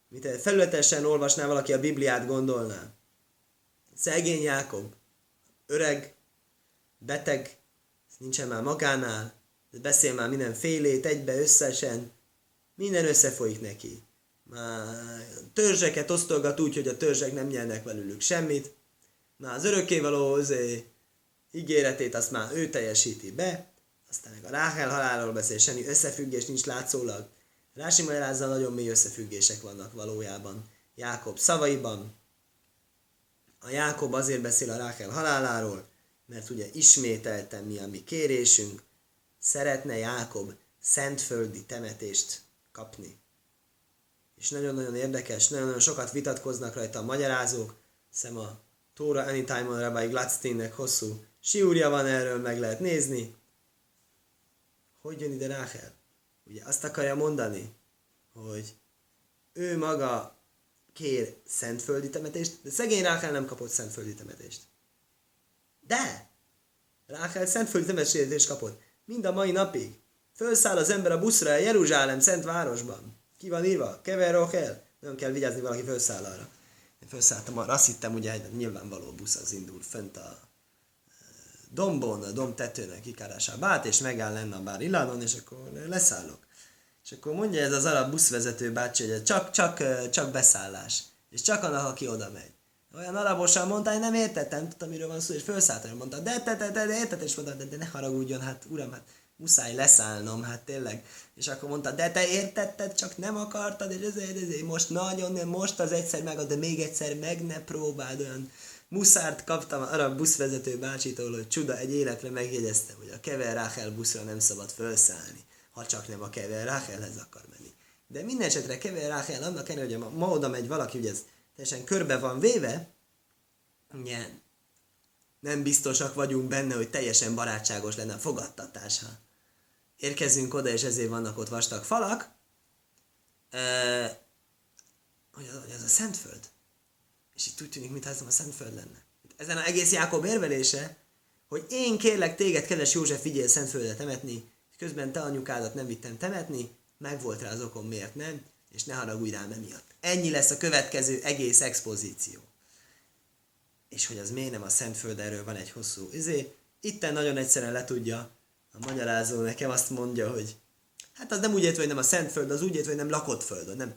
mint felületesen olvasná valaki a Bibliát gondolná. Szegény Jákob, öreg, beteg, nincsen már magánál, beszél már mindenfélét, egybe összesen, minden összefolyik neki. Már törzseket osztolgat úgy, hogy a törzsek nem nyernek velük semmit. Már az örökkévaló ígéretét azt már ő teljesíti be, aztán meg a Ráhel halálról beszél, semmi összefüggés nincs látszólag. Rási magyarázza, nagyon mély összefüggések vannak valójában. Jákob szavaiban. A Jákob azért beszél a Ráhel haláláról, mert ugye ismételten mi a mi kérésünk, szeretne Jákob szentföldi temetést kapni. És nagyon-nagyon érdekes, nagyon-nagyon sokat vitatkoznak rajta a magyarázók, szem a Tóra Anytime-on Rabbi Gladsteinnek hosszú siúrja van erről, meg lehet nézni, hogy jön ide Ráhel? Ugye azt akarja mondani, hogy ő maga kér szentföldi temetést, de szegény Ráhel nem kapott szentföldi temetést. De! Ráhel szentföldi temetést kapott. Mind a mai napig. Fölszáll az ember a buszra a Jeruzsálem szent városban. Ki van írva? Kever Rochel. Nem kell vigyázni, valaki fölszáll arra. Én felszálltam arra, azt hittem, ugye egy nyilvánvaló busz az indul fönt a dombon, domb tetőnek kikárásába át, és megáll lenne a bár illanon, és akkor leszállok. És akkor mondja ez az arab buszvezető bácsi, hogy csak, csak, csak beszállás. És csak annak, aki oda megy. Olyan arabosan mondta, hogy nem értettem, tudtam, miről van szó, és felszálltam, mondta, de, de, de, de, de érted, és mondta, de, de ne haragudjon, hát uram, hát muszáj leszállnom, hát tényleg. És akkor mondta, de te értetted, csak nem akartad, és ezért, ezért most nagyon, most az egyszer meg, de még egyszer meg ne próbáld olyan muszárt kaptam arra buszvezető bácsitól, hogy csuda, egy életre megjegyeztem, hogy a Kever Rachel buszra nem szabad felszállni, ha csak nem a Kever Rachelhez akar menni. De minden esetre Kever Rachel annak ellenére, hogy ma oda megy valaki, hogy ez teljesen körbe van véve, ugye, nem biztosak vagyunk benne, hogy teljesen barátságos lenne a fogadtatás, ha érkezünk oda, és ezért vannak ott vastag falak, hogy az, hogy az a Szentföld. És itt úgy tűnik, mintha ez a Szentföld lenne. Ezen az egész Jákob érvelése, hogy én kérlek téged, kedves József, vigyél Szentföldet temetni, és közben te anyukádat nem vittem temetni, meg volt rá az okom, miért nem, és ne haragudj rám emiatt. Ennyi lesz a következő egész expozíció. És hogy az miért nem a Szentföld, erről van egy hosszú izé. Itten nagyon egyszerűen letudja a magyarázó nekem, azt mondja, hogy hát az nem úgy értve, hogy nem a Szentföld, az úgy értve, hogy nem lakott föld, nem.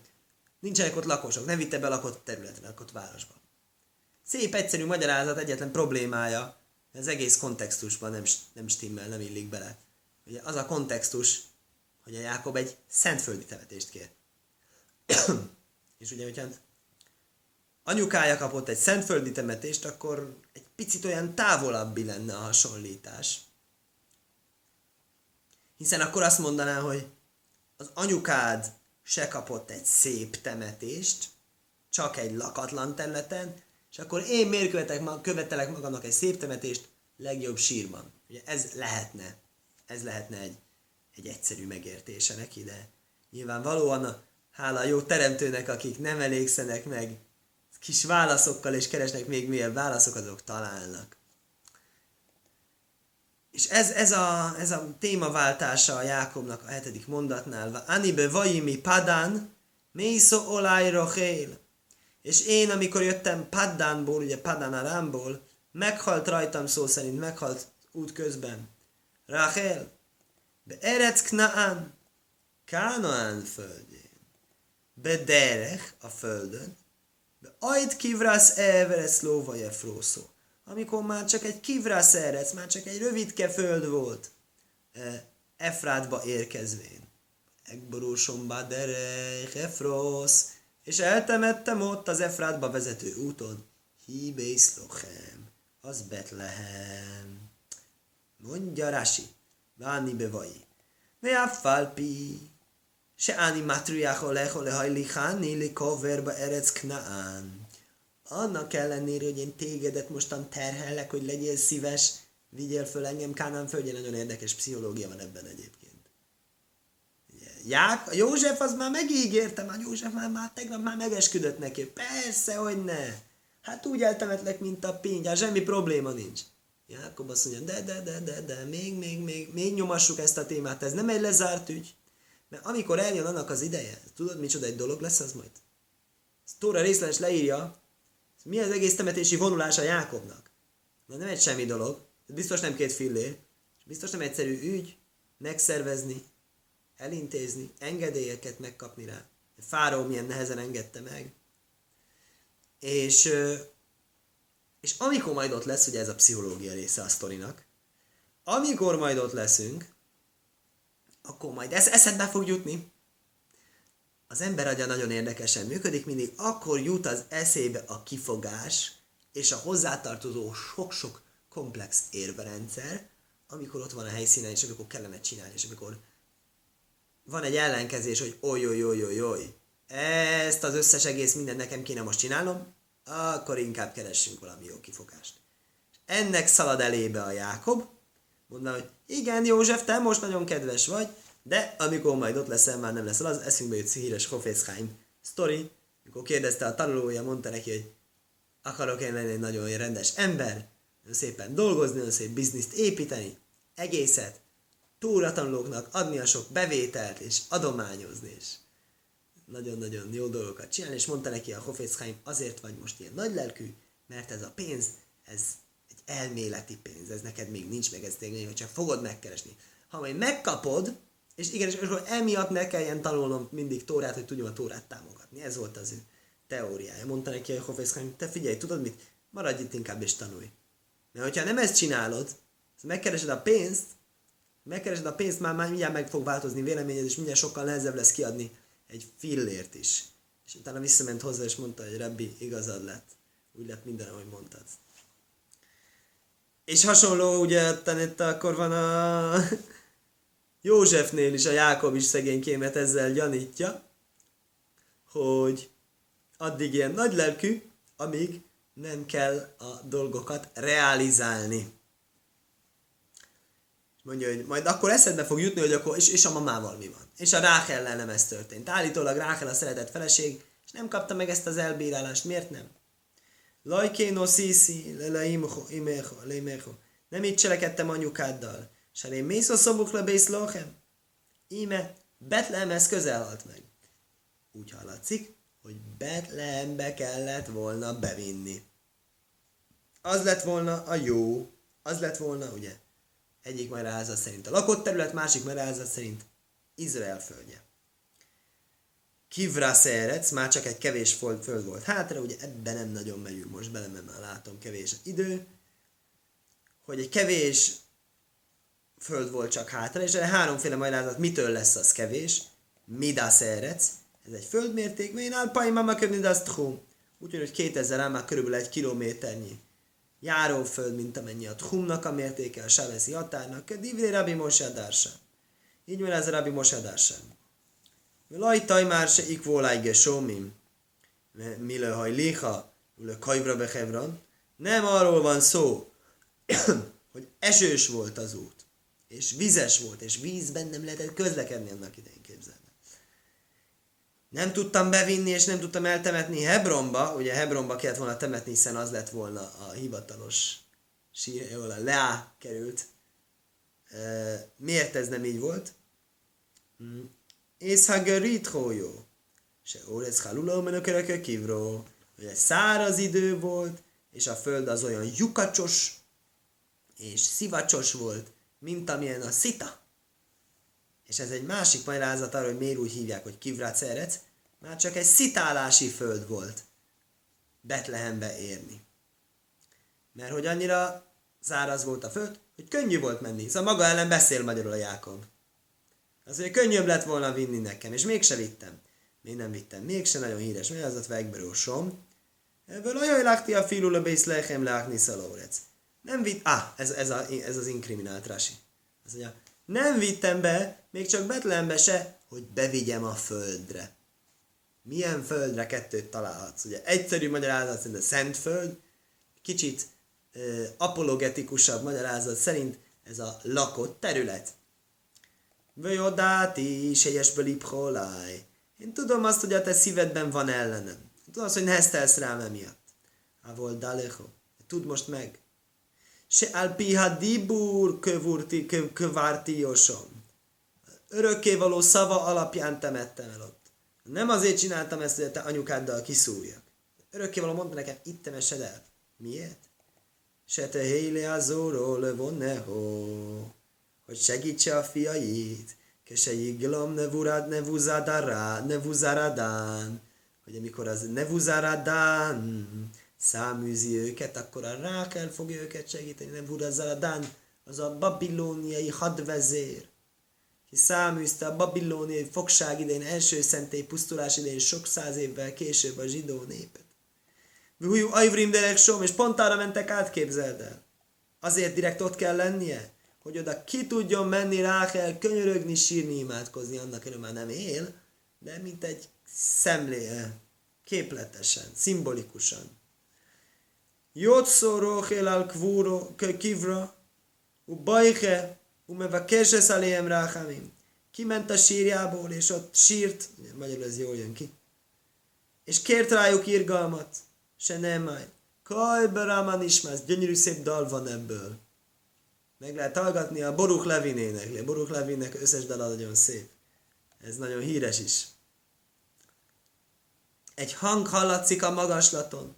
Nincsenek ott lakosok, nem vitte be lakott területre, lakott városba. Szép, egyszerű magyarázat, egyetlen problémája, az egész kontextusban nem, nem stimmel, nem illik bele. Ugye az a kontextus, hogy a Jákob egy szentföldi temetést kér. és ugye, hogyha anyukája kapott egy szentföldi temetést, akkor egy picit olyan távolabbi lenne a hasonlítás. Hiszen akkor azt mondaná, hogy az anyukád se kapott egy szép temetést, csak egy lakatlan területen, és akkor én miért követek, követelek magamnak egy szép temetést legjobb sírban. Ugye ez lehetne, ez lehetne egy, egy egyszerű megértése neki, de nyilvánvalóan a, hála a jó teremtőnek, akik nem elégszenek meg kis válaszokkal, és keresnek még mélyebb válaszok, azok találnak. És ez, ez, a, ez a témaváltása a Jákobnak a hetedik mondatnál. Anibe vajimi padán, mészó olaj rohél. És én, amikor jöttem Paddánból, ugye Paddán Arámból, meghalt rajtam szó szerint, meghalt út közben. Rachel, be Erec Knaán, Kánaán földjén, be Derech a földön, be Ajt kivrász everesz lóvaje frószó. Amikor már csak egy kivrász erec, már csak egy rövidke föld volt, e, Efrátba érkezvén. Egborúsom Derech, Efrosz, és eltemettem ott az Efrátba vezető úton. Hibész lochem, az Betlehem. Mondja Rasi, Váni bevai. Veaffalpi, se áni matriáho leho lehajliháni li koverba erec knaán. Annak ellenére, hogy én tégedet mostan terhellek, hogy legyél szíves, vigyél föl engem Kánán földje, nagyon érdekes pszichológia van ebben egyébként. Ják, a József az már megígérte, már József már, már tegnap már megesküdött neki. Persze, hogy ne. Hát úgy eltemetlek, mint a pingy, hát semmi probléma nincs. Jákob azt mondja, de, de, de, de, de, még, még, még, még nyomassuk ezt a témát, ez nem egy lezárt ügy. Mert amikor eljön annak az ideje, tudod, micsoda egy dolog lesz az majd? Tóra részletes leírja, mi az egész temetési vonulás a Jákobnak. Na nem egy semmi dolog, biztos nem két fillér, biztos nem egyszerű ügy megszervezni, elintézni, engedélyeket megkapni rá. Fáró milyen nehezen engedte meg. És, és amikor majd ott lesz, ugye ez a pszichológia része a sztorinak, amikor majd ott leszünk, akkor majd ez eszedbe fog jutni. Az ember agya nagyon érdekesen működik, mindig akkor jut az eszébe a kifogás és a hozzátartozó sok-sok komplex érverendszer, amikor ott van a helyszínen, és amikor kellene csinálni, és amikor van egy ellenkezés, hogy oly, oly, oly, oly, oly, ezt az összes egész minden nekem kéne most csinálnom, akkor inkább keressünk valami jó kifogást. Ennek szalad elébe a Jákob, mondta, hogy igen, József, te most nagyon kedves vagy, de amikor majd ott leszel, már nem leszel, az eszünkbe jut híres Hofetzheim sztori, amikor kérdezte a tanulója, mondta neki, hogy akarok én lenni egy nagyon rendes ember, nagyon szépen dolgozni, nagyon szép bizniszt építeni, egészet, túratanulóknak adni a sok bevételt, és adományozni, és nagyon-nagyon jó dolgokat csinálni, és mondta neki a Hofetzheim, azért vagy most ilyen nagy lelkű, mert ez a pénz, ez egy elméleti pénz, ez neked még nincs meg, ez tényleg, hogy csak fogod megkeresni. Ha majd megkapod, és igen, és akkor emiatt ne kelljen tanulnom mindig Tórát, hogy tudjam a Tórát támogatni. Ez volt az ő teóriája. Mondta neki a Hofetzheim, te figyelj, tudod mit? Maradj itt inkább és tanulj. Mert hogyha nem ezt csinálod, megkeresed a pénzt, megkeresed a pénzt, már, már mindjárt meg fog változni véleményed, és mindjárt sokkal nehezebb lesz kiadni egy fillért is. És utána visszament hozzá, és mondta, hogy Rabbi, igazad lett. Úgy lett minden, ahogy mondtad. És hasonló, ugye, itt akkor van a Józsefnél is, a Jákob is szegénykémet ezzel gyanítja, hogy addig ilyen nagy lelkű, amíg nem kell a dolgokat realizálni. mondja, hogy majd akkor eszedbe fog jutni, hogy akkor, és, és a mamával mi van. És a Ráhellel nem ez történt. Állítólag Ráhel a szeretett feleség, és nem kapta meg ezt az elbírálást. Miért nem? Lajkéno szíszi, leimecho, Nem így cselekedtem anyukáddal. Én mész a szobukla bész lochem. Íme, Betlehemhez közel halt meg. Úgy hallatszik, hogy Betlehembe kellett volna bevinni. Az lett volna a jó, az lett volna, ugye, egyik magyarázat szerint a lakott terület, másik magyarázat szerint Izrael földje. Kivra szerec, már csak egy kevés föld volt hátra, ugye ebben nem nagyon megyünk most bele, mert már látom kevés idő, hogy egy kevés föld volt csak hátra, és erre háromféle magyarázat, mitől lesz az kevés, mida szerec, ez egy földmérték, mert én alpai mama köbni az tchum. Úgyhogy, hogy 2000 ám már körülbelül egy kilométernyi járóföld, mint amennyi a tchumnak a mértéke, a saveszi határnak, a divri Rabbi Moshe Darsa. Így van ez a Rabbi Moshe Darsa. Lajtaj már se ikvóláj gesomim, mile haj liha, ule kajvra behevran. Nem arról van szó, hogy esős volt az út, és vizes volt, és vízben nem lehetett közlekedni annak idején, képzelni. Nem tudtam bevinni, és nem tudtam eltemetni Hebronba, ugye Hebronba kellett volna temetni, hiszen az lett volna a hivatalos sír, a Leá került. Miért ez nem így volt? Hmm. Észhagerit hójó. Se órez haluló menökereke kivró. Ugye száraz idő volt, és a föld az olyan lyukacsos és szivacsos volt, mint amilyen a szita. És ez egy másik magyarázat arra, hogy miért úgy hívják, hogy Kivrác Erec, már csak egy szitálási föld volt Betlehembe érni. Mert hogy annyira záraz volt a föld, hogy könnyű volt menni. Szóval maga ellen beszél magyarul a Jákob. Az, hogy könnyűbb lett volna vinni nekem, és mégse vittem. Még nem vittem, mégse nagyon híres, mert az a vegberósom. Ebből olyan lakti a filul a bész lechem lákni szalórec. Nem vitt, ah, ez, ez, a, ez az inkriminált Rasi. Az mondja, nem vittem be, még csak Betlehembe se, hogy bevigyem a földre. Milyen földre kettőt találhatsz? Ugye egyszerű magyarázat szerint a szent föld, kicsit uh, apologetikusabb magyarázat szerint ez a lakott terület. Vöjodáti, sejesből ipholáj. Én tudom azt, hogy a te szívedben van ellenem. Tudom azt, hogy neheztelsz rám emiatt. Ávol dalecho. Tudd most meg. Se alpiha dibur kövurti, kövárti josom. Örökkévaló szava alapján temettem el ott. Nem azért csináltam ezt, hogy a te anyukáddal kiszúrjak. Örökkévaló mondta nekem, itt temessed el. Miért? Se te héle azóról levonneho hogy segítse a fiait, kese yiglom nevurad nevuzadara, nevuzaradán, hogy amikor az nevuzaradán száműzi őket, akkor a Rákel fogja őket segíteni, nevuzaradán, az a babilóniai hadvezér, ki száműzte a babilóniai fogság idején, első szentély pusztulás idején sok száz évvel később a zsidó népet. Vújú, ajvrim derek som, és pont arra mentek át, képzeld el. Azért direkt ott kell lennie, hogy oda ki tudjon menni Rákel, könyörögni, sírni, imádkozni, annak előbb már nem él, de mint egy szemlé, képletesen, szimbolikusan. Al kvúro, kivra, u bajhe, u mevakeses aléhem ráhamim. Kiment a sírjából, és ott sírt, magyarul ez jól jön ki, és kért rájuk irgalmat, se nem majd. Kajbe Ráman Ismász, gyönyörű szép dal van ebből. Meg lehet hallgatni a Boruk Levin énekli. A Boruk Levinnek összes dala nagyon szép. Ez nagyon híres is. Egy hang hallatszik a magaslaton.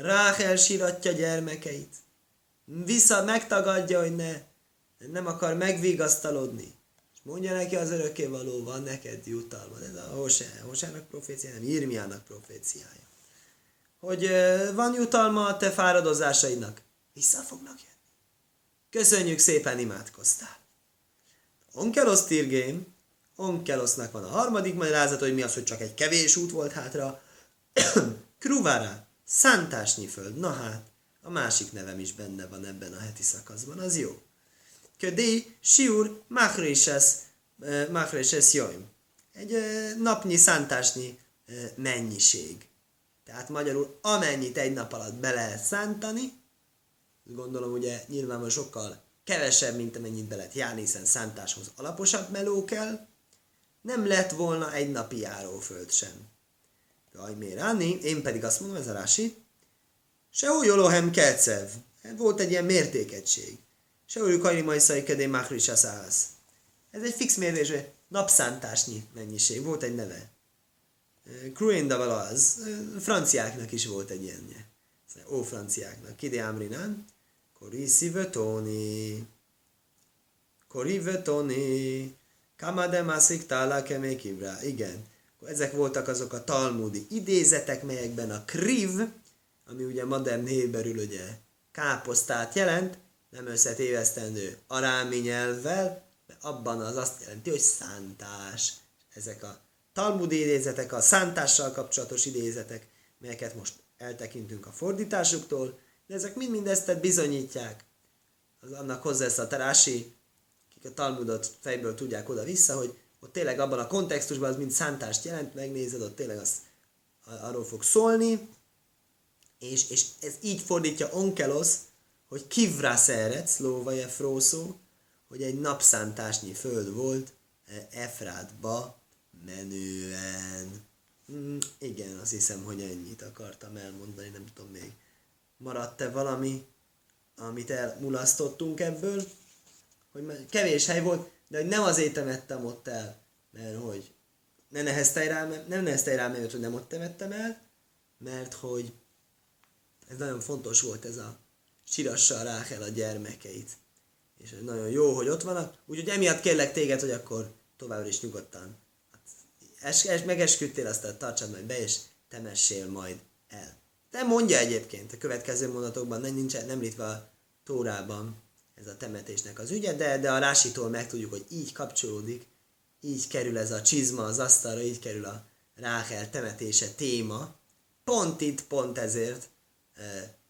Ráhel síratja gyermekeit. Vissza megtagadja, hogy ne, nem akar megvigasztalodni. És mondja neki az örökké való, van neked jutalmad. Ez a Hosea, Hoseának proféciája, nem Irmiának proféciája. Hogy van jutalma a te fáradozásaidnak. Vissza fognak jönni. Köszönjük szépen, imádkoztál. Onkelos tirgém, Onkelosznak van a harmadik magyarázat, hogy mi az, hogy csak egy kevés út volt hátra. Kruvara, szántásnyi föld. Na hát, a másik nevem is benne van ebben a heti szakaszban, az jó. Ködi, siur, machréses, machréses joim. Egy napnyi szántásnyi mennyiség. Tehát magyarul amennyit egy nap alatt be lehet szántani, gondolom ugye nyilvánvalóan sokkal kevesebb, mint amennyit be lehet járni, hiszen szántáshoz alaposabb meló kell, nem lett volna egy napi járóföld sem. Miért állni? Én pedig azt mondom, ez a rási, se Jolohem Kelcev. Volt egy ilyen mértékegység. Se úgy Kajri Majszai Kedé Machris Ez egy fix mérés, napszántásnyi mennyiség. Volt egy neve. Cruin az. Franciáknak is volt egy ilyenje. Ó, franciáknak. Kide Amrinán. Kori Sivetoni. Kori Vetoni. Kamade Masik Tala Kemekibra. Igen. Ezek voltak azok a talmudi idézetek, melyekben a kriv, ami ugye modern héberül ugye káposztát jelent, nem összetévesztendő arámi nyelvvel, de abban az azt jelenti, hogy szántás. Ezek a talmudi idézetek, a szántással kapcsolatos idézetek, melyeket most eltekintünk a fordításuktól, de ezek mind-mind ezt bizonyítják. Az annak hozzá ezt a terási, akik a Talmudot fejből tudják oda-vissza, hogy ott tényleg abban a kontextusban az mind szántást jelent, megnézed, ott tényleg az arról fog szólni, és, és ez így fordítja onkelos, hogy kivra szeret, szlóvaje frószó, hogy egy napszántásnyi föld volt e, Efrátba menően. Mm, igen, azt hiszem, hogy ennyit akartam elmondani, nem tudom még. Maradt-e valami, amit elmulasztottunk ebből? Hogy kevés hely volt, de hogy nem azért temettem ott el, mert hogy ne neheztelj rám, nem neheztelj rám, mert hogy nem ott temettem el, mert hogy ez nagyon fontos volt ez a sirassa Ráhel a gyermekeit. És nagyon jó, hogy ott vannak. Úgyhogy emiatt kérlek téged, hogy akkor továbbra is nyugodtan. Hát, es, es, megesküdtél, aztán tartsad majd be, és temessél majd el. De mondja egyébként a következő mondatokban, nem, nincs nem litve a Tórában ez a temetésnek az ügye, de, de a Rásitól megtudjuk, hogy így kapcsolódik, így kerül ez a csizma az asztalra, így kerül a Ráhel temetése téma, pont itt, pont ezért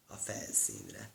a felszínre.